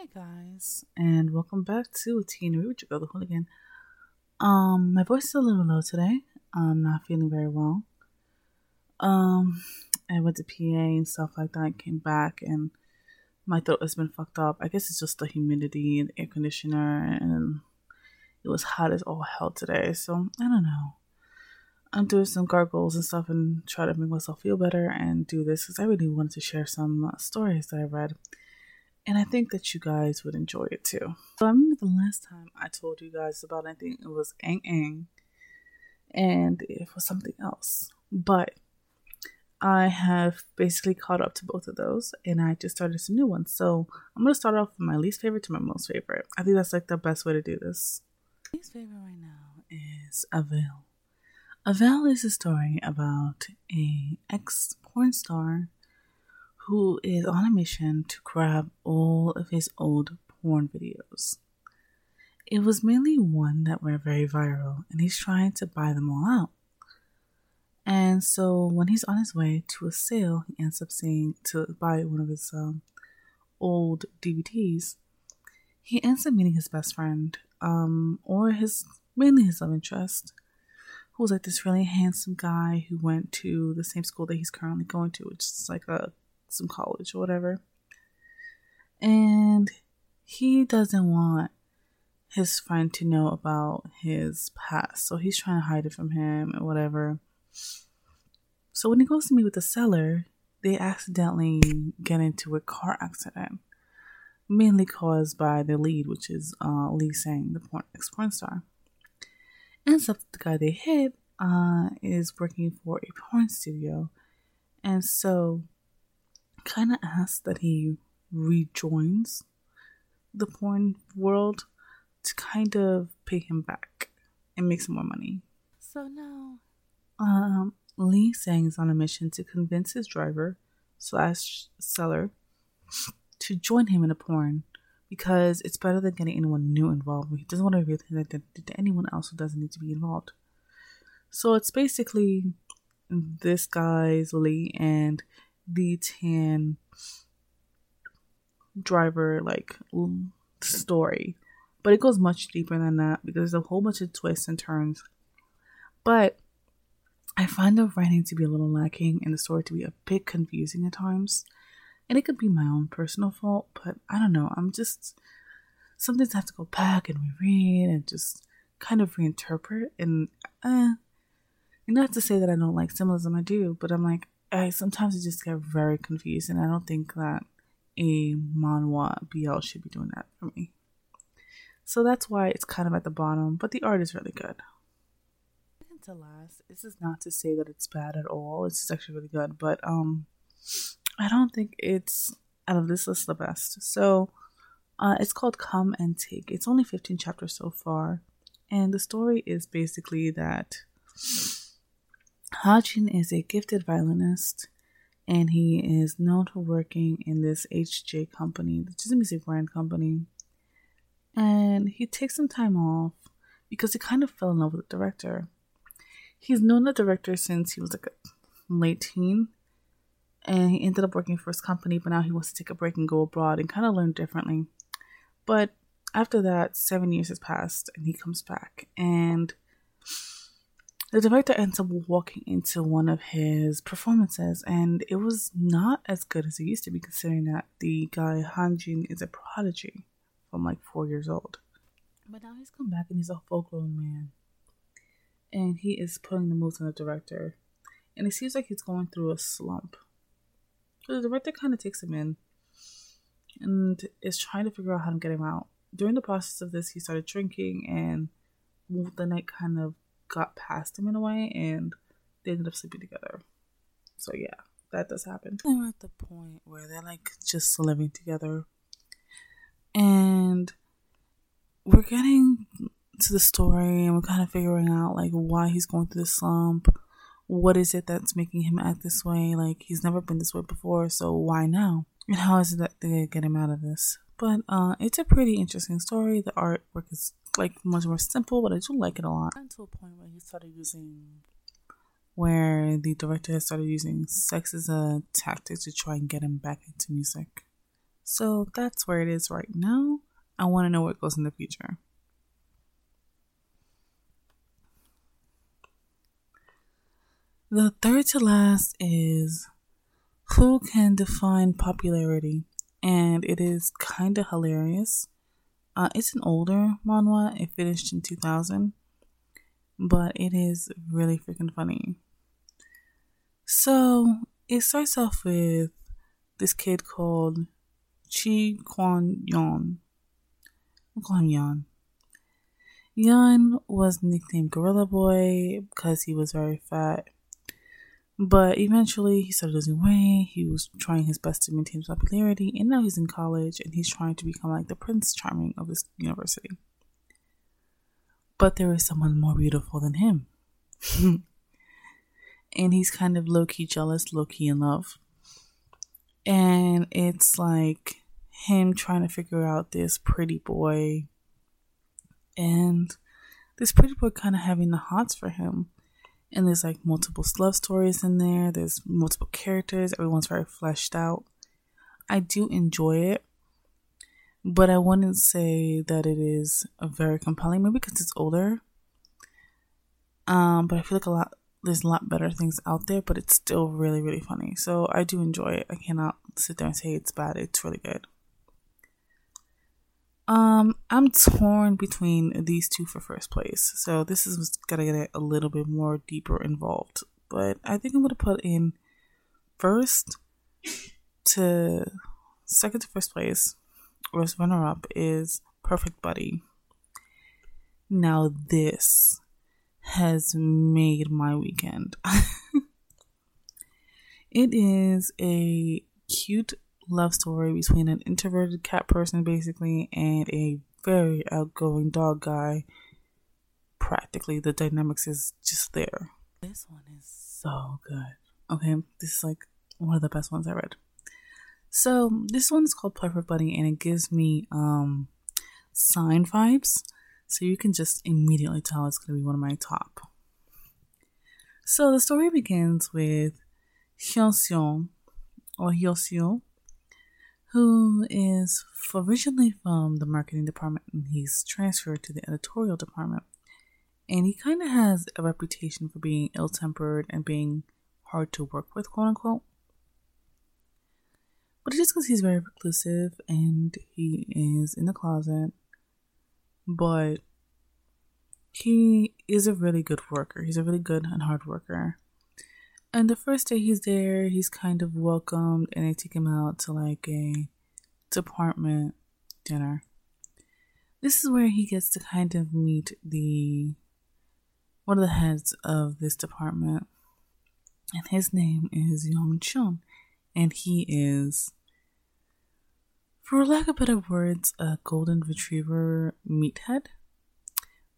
Hey guys, and welcome back to Teen Rouge Girl the Hooligan. Um, my voice is a little low today. I'm not feeling very well. Um, I went to PA and stuff like that. Came back and my throat has been fucked up. I guess it's just the humidity and the air conditioner, and it was hot as all hell today. So I don't know. I'm doing some gargles and stuff and try to make myself feel better and do this because I really wanted to share some uh, stories that I read and I think that you guys would enjoy it too. So I remember the last time I told you guys about anything, it was Ang Ang and it was something else. But I have basically caught up to both of those, and I just started some new ones. So I'm gonna start off from my least favorite to my most favorite. I think that's like the best way to do this. Least favorite right now is Avail. Avail is a story about a ex porn star who is on a mission to grab all of his old porn videos. It was mainly one that went very viral, and he's trying to buy them all out. And so when he's on his way to a sale, he ends up seeing to buy one of his um, old DVDs. He ends up meeting his best friend, um, or his mainly his love interest, who was like this really handsome guy who went to the same school that he's currently going to, which is like a some college or whatever. And he doesn't want his friend to know about his past. So he's trying to hide it from him or whatever. So when he goes to meet with the seller, they accidentally get into a car accident, mainly caused by the lead, which is uh, Lee Sang, the porn, ex porn star. Ends up the guy they hit uh, is working for a porn studio, and so kind of asks that he rejoins the porn world to kind of pay him back and make some more money. So now, um, Lee Sang is on a mission to convince his driver slash seller to join him in a porn because it's better than getting anyone new involved. He doesn't want to reveal that to anyone else who doesn't need to be involved. So it's basically this guy's Lee and the tan driver like story. But it goes much deeper than that because there's a whole bunch of twists and turns. But i find the writing to be a little lacking and the story to be a bit confusing at times. And it could be my own personal fault but i don't know. I'm just sometimes i have to go back and reread and just kind of reinterpret. And uh not to say that i don't like symbolism i do but i'm like I sometimes I just get very confused, and I don't think that a manhwa BL should be doing that for me. So that's why it's kind of at the bottom, but the art is really good. And to last, this is not to say that it's bad at all. It's actually really good, but um, I don't think it's out of this list the best. So, uh, it's called Come and Take. It's only 15 chapters so far, and the story is basically that Hajin is a gifted violinist and he is known for working in this HJ company, which is a music brand company. And he takes some time off because he kind of fell in love with the director. He's known the director since he was like a late teen, and he ended up working for his company, but now he wants to take a break and go abroad and kind of learn differently. But after that, seven years has passed, and he comes back, and the director ends up walking into one of his performances, and it was not as good as it used to be, considering that the guy Hanjin is a prodigy from like four years old. But now he's come back and he's a full grown man, and he is putting the moves on the director, and it seems like he's going through a slump. So the director kind of takes him in and is trying to figure out how to get him out. During the process of this, he started drinking, and the night kind of got past him in a way and they ended up sleeping together. So yeah, that does happen. They're at the point where they're like just living together. And we're getting to the story and we're kind of figuring out like why he's going through the slump. What is it that's making him act this way? Like he's never been this way before, so why now? And how is it that they get him out of this? But uh, it's a pretty interesting story. The artwork is like much more simple, but I do like it a lot. To a point where he started using, where the director has started using sex as a tactic to try and get him back into music. So that's where it is right now. I want to know what goes in the future. The third to last is who can define popularity? And it is kind of hilarious. Uh, it's an older manhwa. It finished in 2000. But it is really freaking funny. So it starts off with this kid called Chi Kwon Yon. We'll call him Yon. Yon was nicknamed Gorilla Boy because he was very fat but eventually, he started losing weight. He was trying his best to maintain his popularity, and now he's in college and he's trying to become like the Prince Charming of this university. But there is someone more beautiful than him. and he's kind of low key jealous, low key in love. And it's like him trying to figure out this pretty boy, and this pretty boy kind of having the hots for him and there's like multiple love stories in there. There's multiple characters. Everyone's very fleshed out. I do enjoy it, but I wouldn't say that it is a very compelling movie because it's older. Um, but I feel like a lot there's a lot better things out there, but it's still really really funny. So I do enjoy it. I cannot sit there and say it's bad. It's really good. Um, I'm torn between these two for first place. So this is gonna get a little bit more deeper involved. But I think I'm gonna put in first to second to first place, or runner up is Perfect Buddy. Now this has made my weekend. it is a cute love story between an introverted cat person, basically, and a very outgoing dog guy. Practically, the dynamics is just there. This one is so good. Okay, this is like one of the best ones I read. So this one is called Perfect Buddy, and it gives me um sign vibes. So you can just immediately tell it's gonna be one of my top. So the story begins with Hyun or Hyoseo, who is originally from the marketing department and he's transferred to the editorial department. And he kind of has a reputation for being ill tempered and being hard to work with, quote unquote. But just because he's very reclusive and he is in the closet, but he is a really good worker. He's a really good and hard worker. And the first day he's there, he's kind of welcomed and they take him out to like a department dinner. This is where he gets to kind of meet the one of the heads of this department. And his name is Young Chun. And he is for lack of better words, a golden retriever meathead.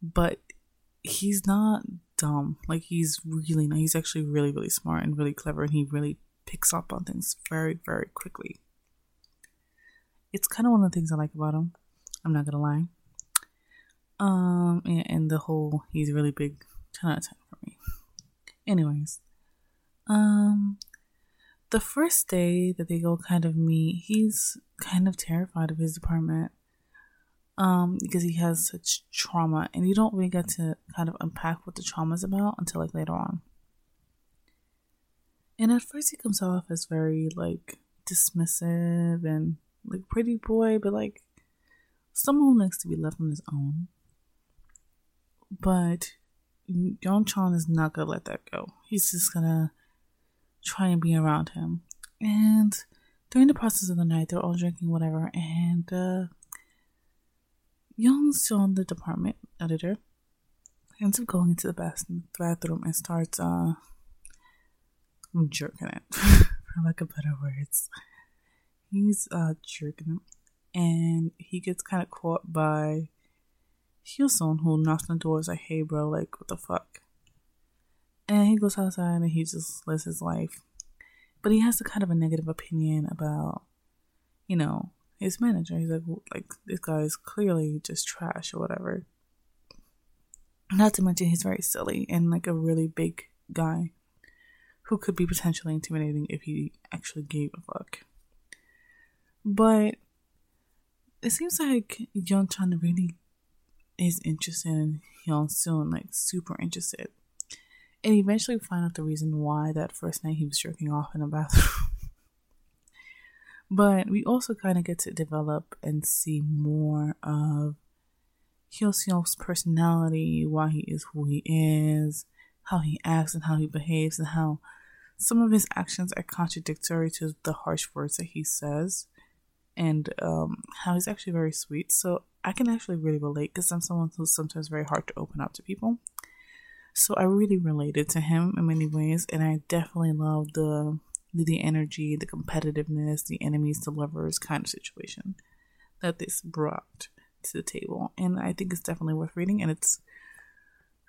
But he's not dumb. Like he's really not. He's actually really, really smart and really clever, and he really picks up on things very, very quickly. It's kind of one of the things I like about him. I'm not gonna lie. Um, and, and the whole he's really big. Ten out of ten for me. Anyways, um, the first day that they go kind of meet, he's kind of terrified of his department um, because he has such trauma, and you don't really get to kind of unpack what the trauma is about until like later on. And at first, he comes off as very like dismissive and like pretty boy, but like someone who likes to be left on his own. But Young Chan is not gonna let that go. He's just gonna try and be around him. And during the process of the night, they're all drinking whatever, and uh, Young Seon, the department editor, ends up going into the bathroom and starts uh jerking it, for lack of better words. He's uh jerking it, and he gets kind of caught by Hyuson, who knocks on the door. Is like, "Hey, bro, like, what the fuck?" And he goes outside and he just lives his life, but he has a kind of a negative opinion about, you know, his manager. He's like, like this guy is clearly just trash or whatever. Not to mention he's very silly and like a really big guy who could be potentially intimidating if he actually gave a fuck. But it seems like Yeon Chan really is interested in Hyun Soon, like super interested. And eventually find out the reason why that first night he was jerking off in a bathroom. But we also kind of get to develop and see more of Hyoseong's personality, why he is who he is, how he acts and how he behaves, and how some of his actions are contradictory to the harsh words that he says, and um, how he's actually very sweet. So I can actually really relate because I'm someone who's sometimes very hard to open up to people. So I really related to him in many ways, and I definitely love the the energy, the competitiveness, the enemies to lovers kind of situation that this brought to the table. And I think it's definitely worth reading, and it's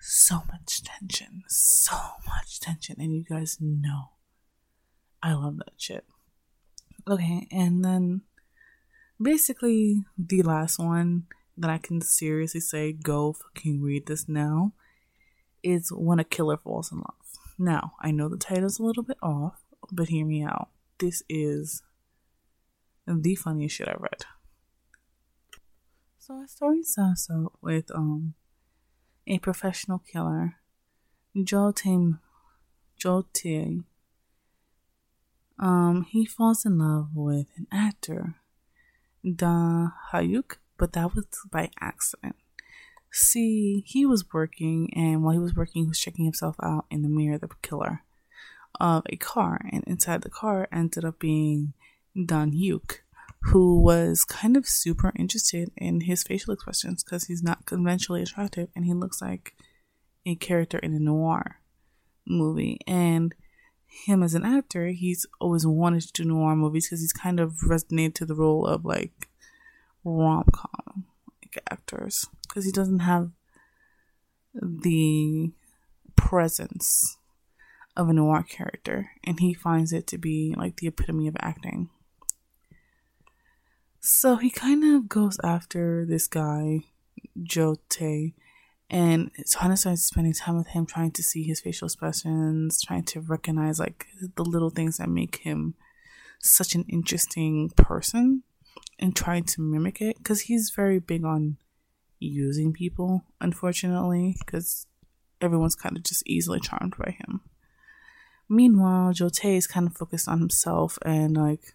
so much tension, so much tension, and you guys know I love that shit. Okay, and then basically the last one that I can seriously say, go fucking read this now, is When a Killer Falls in Love. Now, I know the title's a little bit off, but hear me out. This is the funniest shit I've read. So story starts out with um a professional killer, Jo Tim Tae. Um, he falls in love with an actor, Da Hyuk, but that was by accident. See, he was working, and while he was working, he was checking himself out in the mirror, the killer, of a car, and inside the car ended up being Dan Hyuk, who was kind of super interested in his facial expressions because he's not conventionally attractive and he looks like a character in a noir movie. And him as an actor, he's always wanted to do noir movies because he's kind of resonated to the role of like rom com like actors because he doesn't have the presence of a noir character and he finds it to be like the epitome of acting. So he kind of goes after this guy, Jo Tae, and Hana starts spending time with him, trying to see his facial expressions, trying to recognize like the little things that make him such an interesting person, and trying to mimic it because he's very big on using people, unfortunately, because everyone's kind of just easily charmed by him. Meanwhile, Jo Tae is kind of focused on himself and like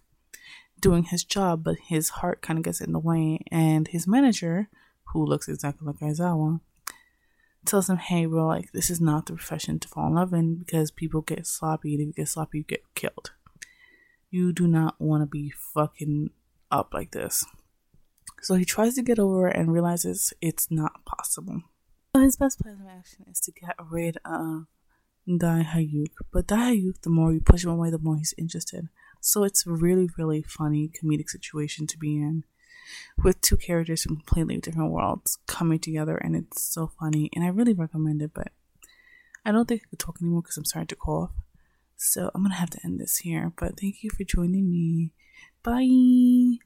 doing his job, but his heart kind of gets in the way. And his manager, who looks exactly like Aizawa, tells him, "Hey, bro, like this is not the profession to fall in love in because people get sloppy. And If you get sloppy, you get killed. You do not want to be fucking up like this." So he tries to get over it and realizes it's not possible. So his best plan of action is to get rid of Dai Hyuk, but Dai Hyuk, the more you push him away, the more he's interested. So it's a really, really funny comedic situation to be in with two characters from completely different worlds coming together, and it's so funny. And I really recommend it, but I don't think I could talk anymore because I'm starting to cough. So I'm gonna have to end this here. But thank you for joining me. Bye.